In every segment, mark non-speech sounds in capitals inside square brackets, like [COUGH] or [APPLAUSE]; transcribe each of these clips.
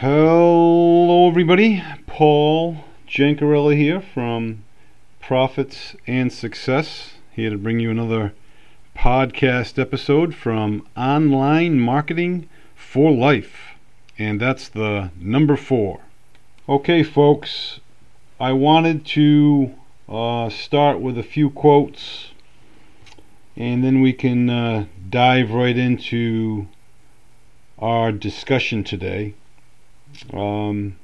Hello, everybody. Paul Jancarella here from Profits and Success. Here to bring you another podcast episode from Online Marketing for Life. And that's the number four. Okay, folks, I wanted to uh, start with a few quotes and then we can uh, dive right into our discussion today. Um,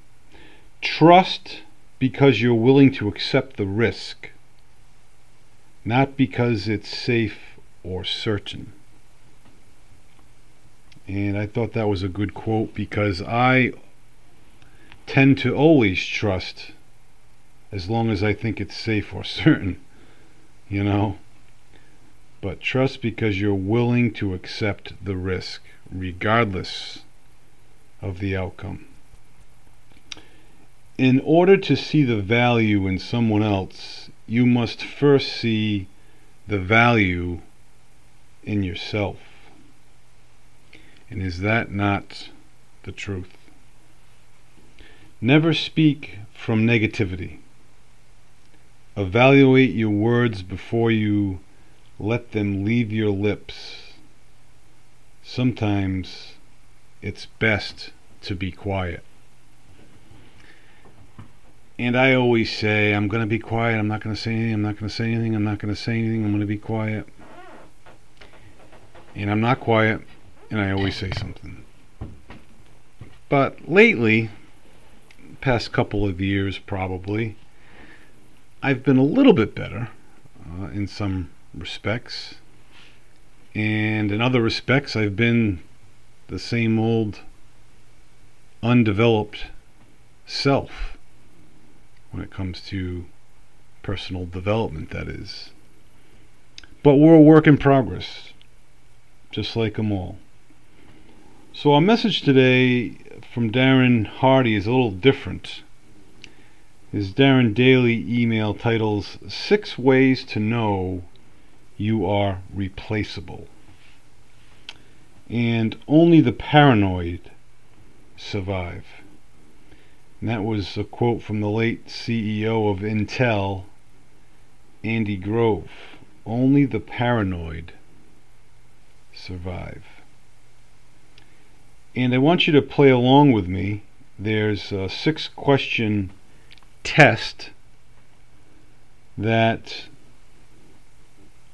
trust because you're willing to accept the risk, not because it's safe or certain. And I thought that was a good quote because I tend to always trust as long as I think it's safe or [LAUGHS] certain, you know. But trust because you're willing to accept the risk, regardless of the outcome. In order to see the value in someone else, you must first see the value in yourself. And is that not the truth? Never speak from negativity. Evaluate your words before you let them leave your lips. Sometimes it's best to be quiet. And I always say, I'm going to be quiet. I'm not going to say anything. I'm not going to say anything. I'm not going to say anything. I'm going to be quiet. And I'm not quiet. And I always say something. But lately, past couple of years probably, I've been a little bit better uh, in some respects. And in other respects, I've been the same old undeveloped self when it comes to personal development, that is. But we're a work in progress, just like them all. So, our message today from Darren Hardy is a little different. His Darren Daily email titles Six Ways to Know You Are Replaceable. And only the paranoid survive. And that was a quote from the late CEO of Intel, Andy Grove. Only the paranoid survive. And I want you to play along with me. There's a six question test that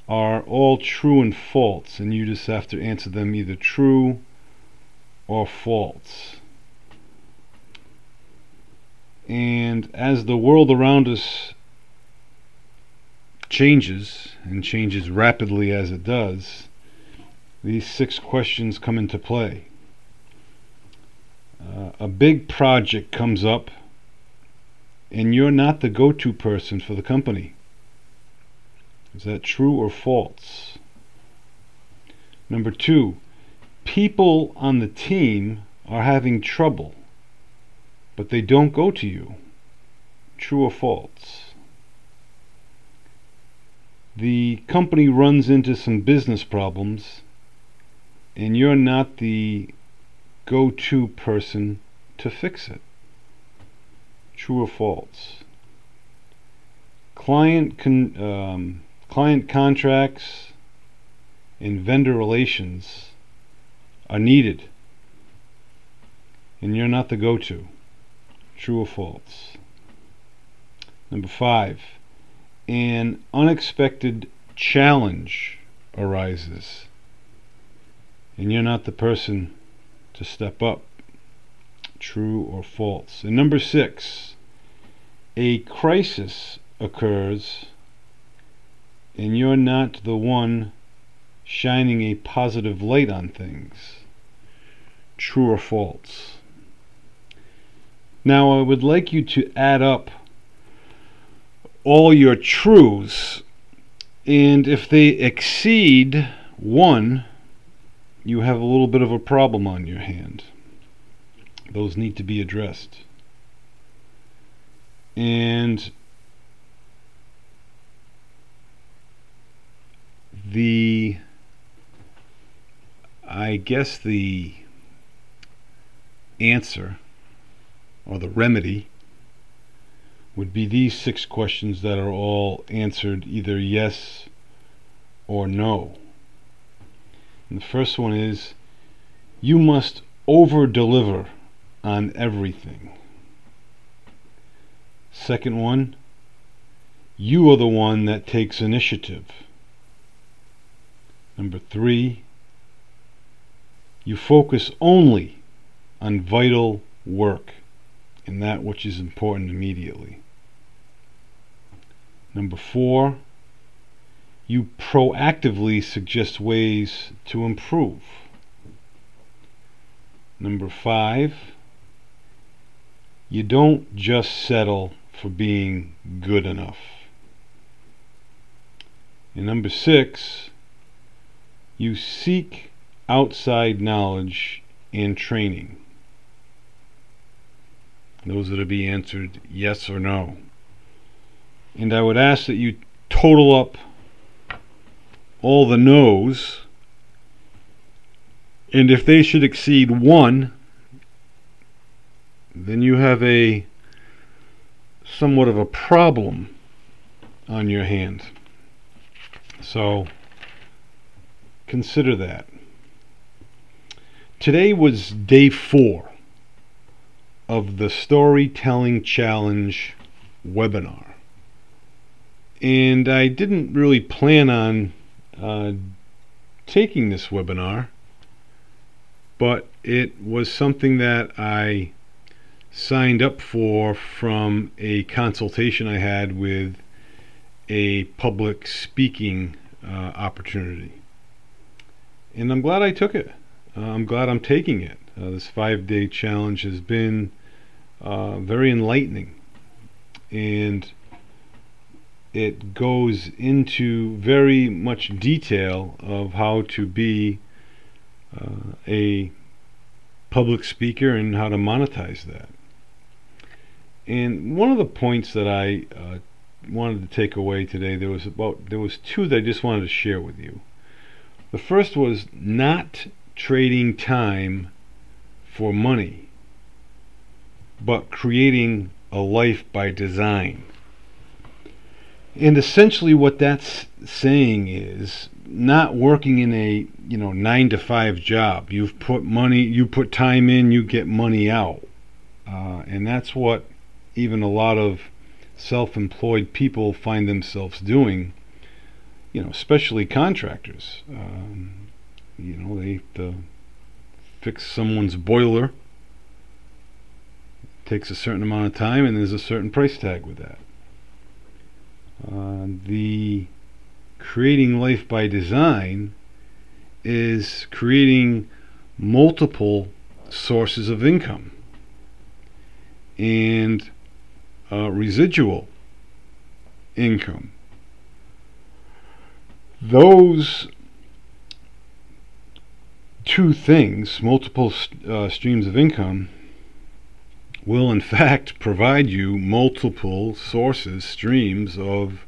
are all true and false, and you just have to answer them either true or false. And as the world around us changes, and changes rapidly as it does, these six questions come into play. Uh, a big project comes up, and you're not the go to person for the company. Is that true or false? Number two, people on the team are having trouble but they don't go to you. True or false? The company runs into some business problems, and you're not the go to person to fix it. True or false? Client, con- um, client contracts and vendor relations are needed, and you're not the go to. True or false? Number five, an unexpected challenge arises, and you're not the person to step up. True or false? And number six, a crisis occurs, and you're not the one shining a positive light on things. True or false? Now, I would like you to add up all your truths, and if they exceed one, you have a little bit of a problem on your hand. Those need to be addressed. And the, I guess the answer or the remedy, would be these six questions that are all answered either yes or no. And the first one is you must over deliver on everything. Second one, you are the one that takes initiative. Number three, you focus only on vital work and that which is important immediately. Number four, you proactively suggest ways to improve. Number five, you don't just settle for being good enough. And number six, you seek outside knowledge and training. Those are to be answered yes or no. And I would ask that you total up all the no's, and if they should exceed one, then you have a somewhat of a problem on your hands. So consider that. Today was day four of the Storytelling Challenge webinar. And I didn't really plan on uh, taking this webinar, but it was something that I signed up for from a consultation I had with a public speaking uh, opportunity. And I'm glad I took it. Uh, I'm glad I'm taking it. Uh, this five day challenge has been uh, very enlightening. And it goes into very much detail of how to be uh, a public speaker and how to monetize that. And one of the points that I uh, wanted to take away today, there was about there was two that I just wanted to share with you. The first was not trading time for money, but creating a life by design. And essentially what that's saying is not working in a, you know, 9 to 5 job. You've put money, you put time in, you get money out. Uh, and that's what even a lot of self-employed people find themselves doing. You know, especially contractors. Um, you know, they have to fix someone's boiler. Takes a certain amount of time, and there's a certain price tag with that. Uh, the creating life by design is creating multiple sources of income. And uh, residual income. Those two things, multiple uh, streams of income, will in fact provide you multiple sources, streams of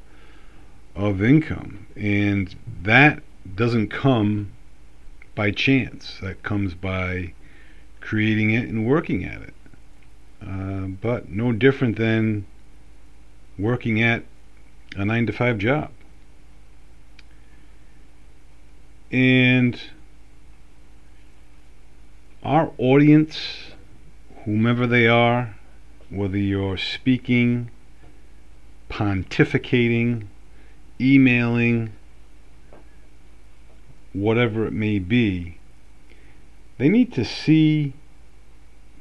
of income, and that doesn't come by chance. That comes by creating it and working at it. Uh, but no different than working at a 9 to 5 job. And our audience, whomever they are, whether you're speaking, pontificating, emailing, whatever it may be, they need to see,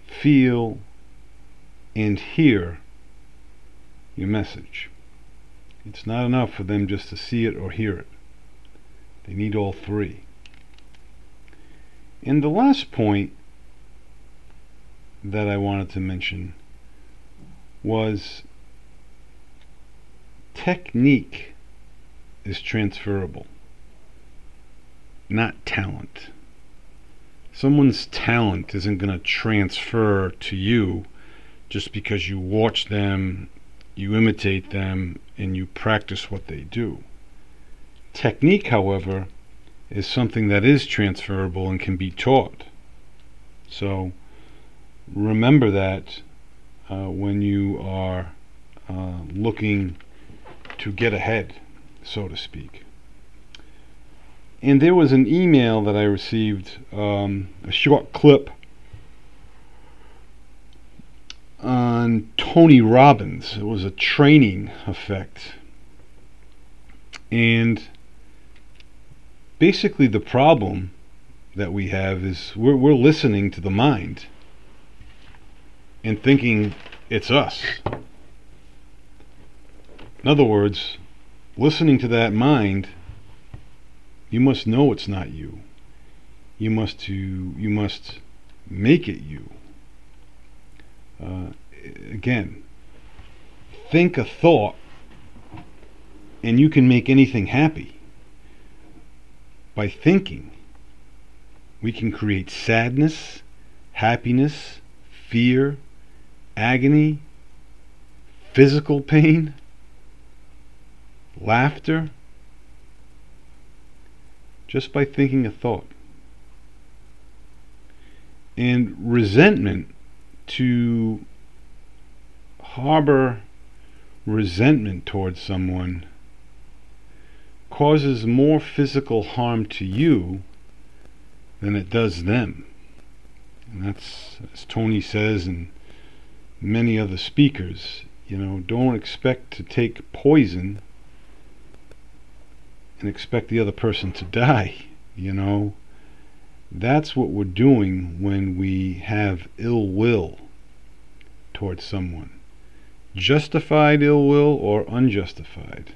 feel, and hear your message. It's not enough for them just to see it or hear it. They need all three. And the last point that I wanted to mention was technique is transferable, not talent. Someone's talent isn't going to transfer to you just because you watch them, you imitate them, and you practice what they do. Technique, however, is something that is transferable and can be taught. So remember that uh, when you are uh, looking to get ahead, so to speak. And there was an email that I received, um, a short clip on Tony Robbins. It was a training effect. And basically, the problem that we have is we're, we're listening to the mind and thinking it's us. In other words, listening to that mind, you must know it's not you. You must to you must make it you. Uh, again, think a thought, and you can make anything happy. By thinking, we can create sadness, happiness, fear, agony, physical pain, laughter, just by thinking a thought. And resentment to harbor resentment towards someone causes more physical harm to you than it does them. And that's, as Tony says, and many other speakers, you know, don't expect to take poison and expect the other person to die, you know. That's what we're doing when we have ill will towards someone. Justified ill will or unjustified.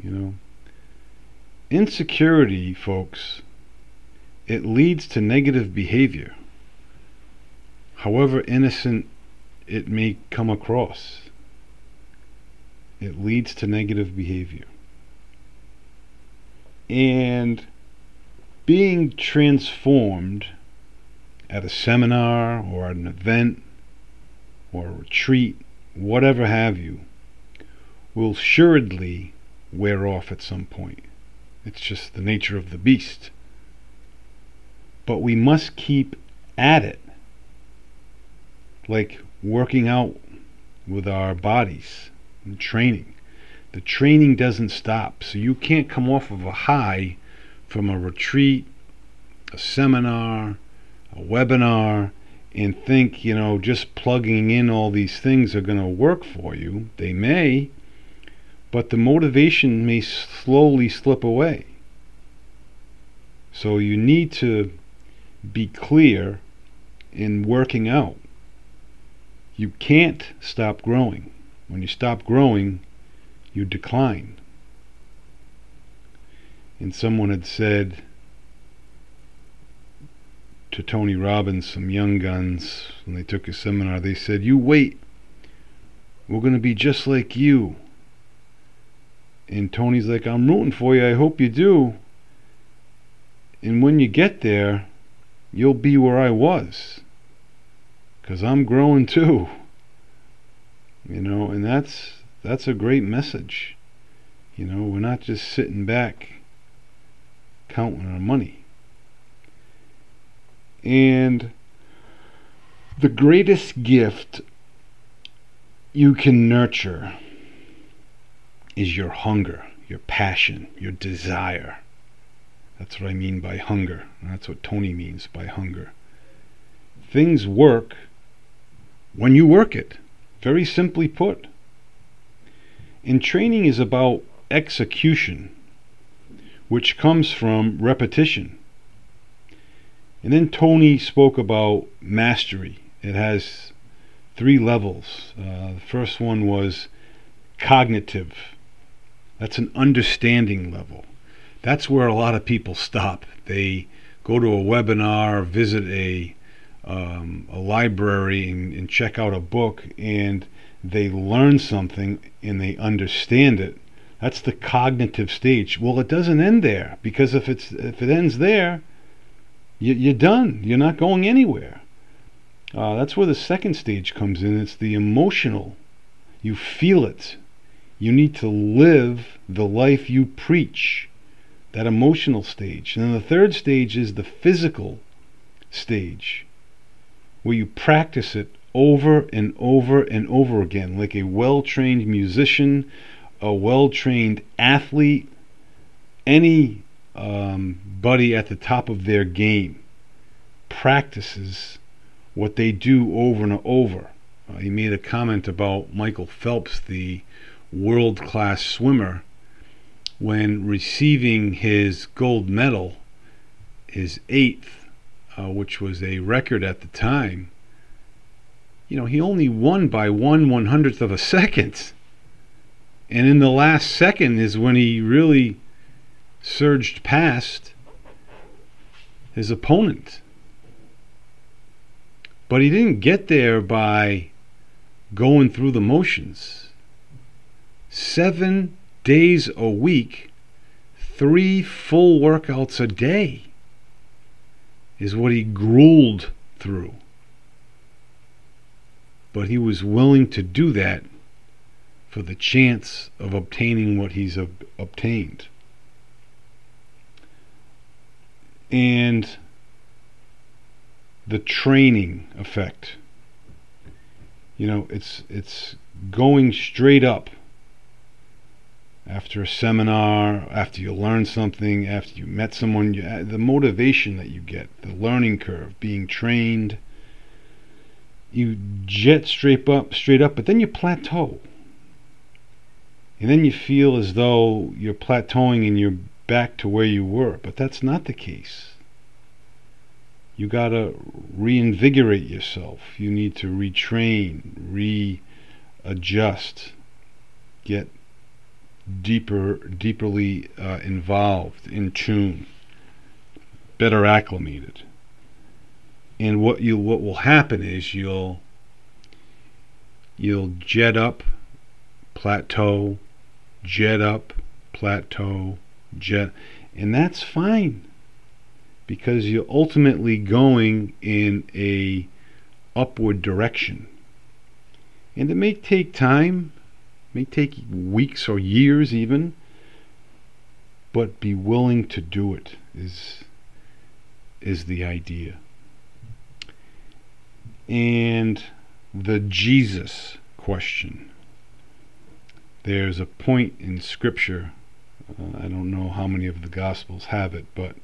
You know. Insecurity, folks, it leads to negative behavior. However innocent it may come across, it leads to negative behavior. And being transformed at a seminar or an event or a retreat, whatever have you, will assuredly wear off at some point. It's just the nature of the beast. But we must keep at it, like working out with our bodies and training. The training doesn't stop, so you can't come off of a high from a retreat, a seminar, a webinar, and think, you know, just plugging in all these things are going to work for you. They may, but the motivation may slowly slip away. So you need to be clear in working out. You can't stop growing. When you stop growing, you decline and someone had said to Tony Robbins, some young guns, when they took a seminar, they said, You wait, we're going to be just like you. And Tony's like, I'm rooting for you, I hope you do. And when you get there, you'll be where I was. Because I'm growing too. You know, and that's that's a great message. You know, we're not just sitting back counting our money. And the greatest gift you can nurture is your hunger, your passion, your desire. That's what I mean by hunger. That's what Tony means by hunger. Things work when you work it, very simply put. And training is about execution which comes from repetition. And then Tony spoke about mastery. It has three levels. Uh, the first one was cognitive, that's an understanding level. That's where a lot of people stop. They go to a webinar, visit a um, a library, and, and check out a book, and they learn something and they understand it, that's the cognitive stage. Well, it doesn't end there because if it's if it ends there, you, are done. You're not going anywhere. Uh, that's where the second stage comes in. It's the emotional. You feel it. You need to live the life you preach. That emotional stage. And then the third stage is the physical stage, where you practice it over and over and over again, like a well trained musician, a well trained athlete, any um, buddy at the top of their game practices what they do over and over. Uh, he made a comment about Michael Phelps, the world class swimmer, when receiving his gold medal, his eighth, uh, which was a record at the time. You know, he only won by one one hundredth of a second. And in the last second is when he really surged past his opponent. But he didn't get there by going through the motions. Seven days a week, three full workouts a day is what he grueled through. But he was willing to do that for the chance of obtaining what he's ob- obtained. And the training effect. You know, it's it's going straight up after a seminar, after you learn something, after you met someone, you, uh, the motivation that you get, the learning curve, being trained, you jet straight up, straight up, but then you plateau. And then you feel as though you're plateauing and you're back to where you were, but that's not the case. You got to reinvigorate yourself. You need to retrain, readjust, get deeper, deeply uh, involved, in tune, better acclimated. And what you what will happen is you'll you'll jet up, plateau, jet up, plateau, jet, and that's fine because you're ultimately going in a upward direction. And it may take time may take weeks or years even, but be willing to do it is is the idea. And the Jesus question. There's a point in Scripture, uh, I don't know how many of the Gospels have it, but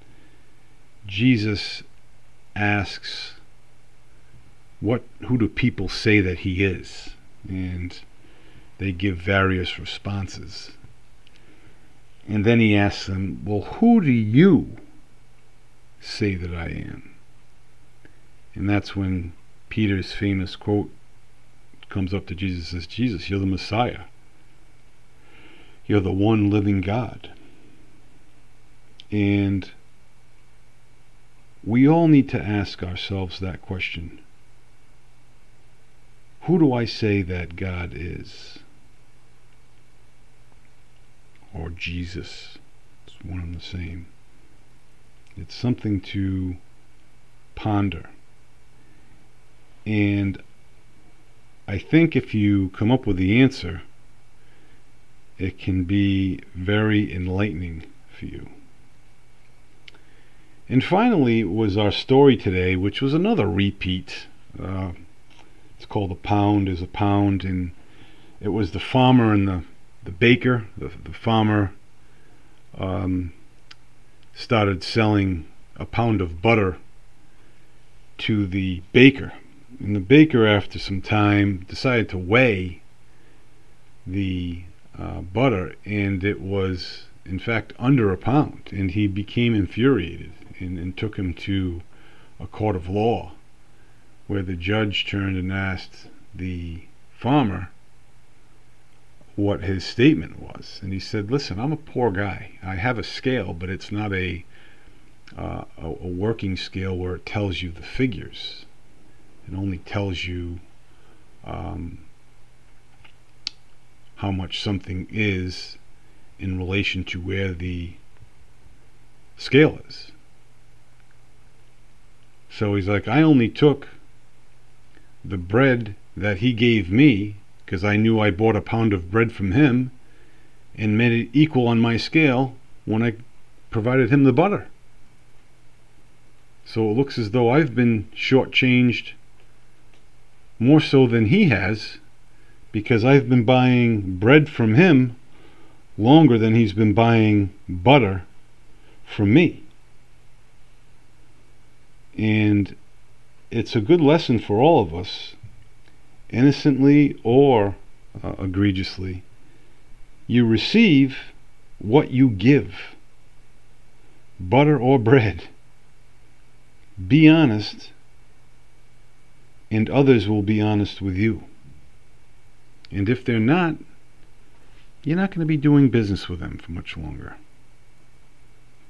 Jesus asks, "What? Who do people say that he is?" And they give various responses. And then he asks them, Well, who do you say that I am? And that's when Peter's famous quote comes up to Jesus and says, Jesus, you're the Messiah. You're the one living God. And we all need to ask ourselves that question Who do I say that God is? Or Jesus. It's one and the same. It's something to ponder. And I think if you come up with the answer, it can be very enlightening for you. And finally was our story today, which was another repeat. Uh, it's called A Pound is a Pound, and it was the farmer and the the baker, the, the farmer, um, started selling a pound of butter to the baker. And the baker, after some time, decided to weigh the uh, butter, and it was, in fact, under a pound. And he became infuriated and, and took him to a court of law, where the judge turned and asked the farmer what his statement was. And he said, Listen, I'm a poor guy. I have a scale, but it's not a, uh, a, a, working scale where it tells you the figures. It only tells you um, how much something is in relation to where the scale is. So he's like, I only took the bread that he gave me because I knew I bought a pound of bread from him and made it equal on my scale when I provided him the butter. So it looks as though I've been shortchanged more so than he has because I've been buying bread from him longer than he's been buying butter from me. And it's a good lesson for all of us, innocently or uh, egregiously. You receive what you give, butter or bread. Be honest, and others will be honest with you. And if they're not, you're not going to be doing business with them for much longer.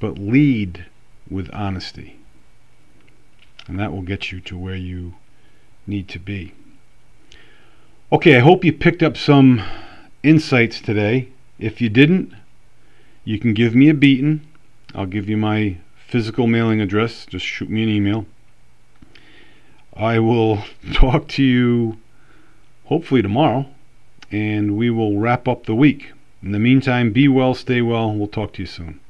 But lead with honesty. And that will get you to where you need to be. Okay, I hope you picked up some insights today. If you didn't, you can give me a beating. I'll give you my physical mailing address. Just shoot me an email. I will [LAUGHS] talk to you hopefully tomorrow and we will wrap up the week. In the meantime, be well, stay well. We'll talk to you soon.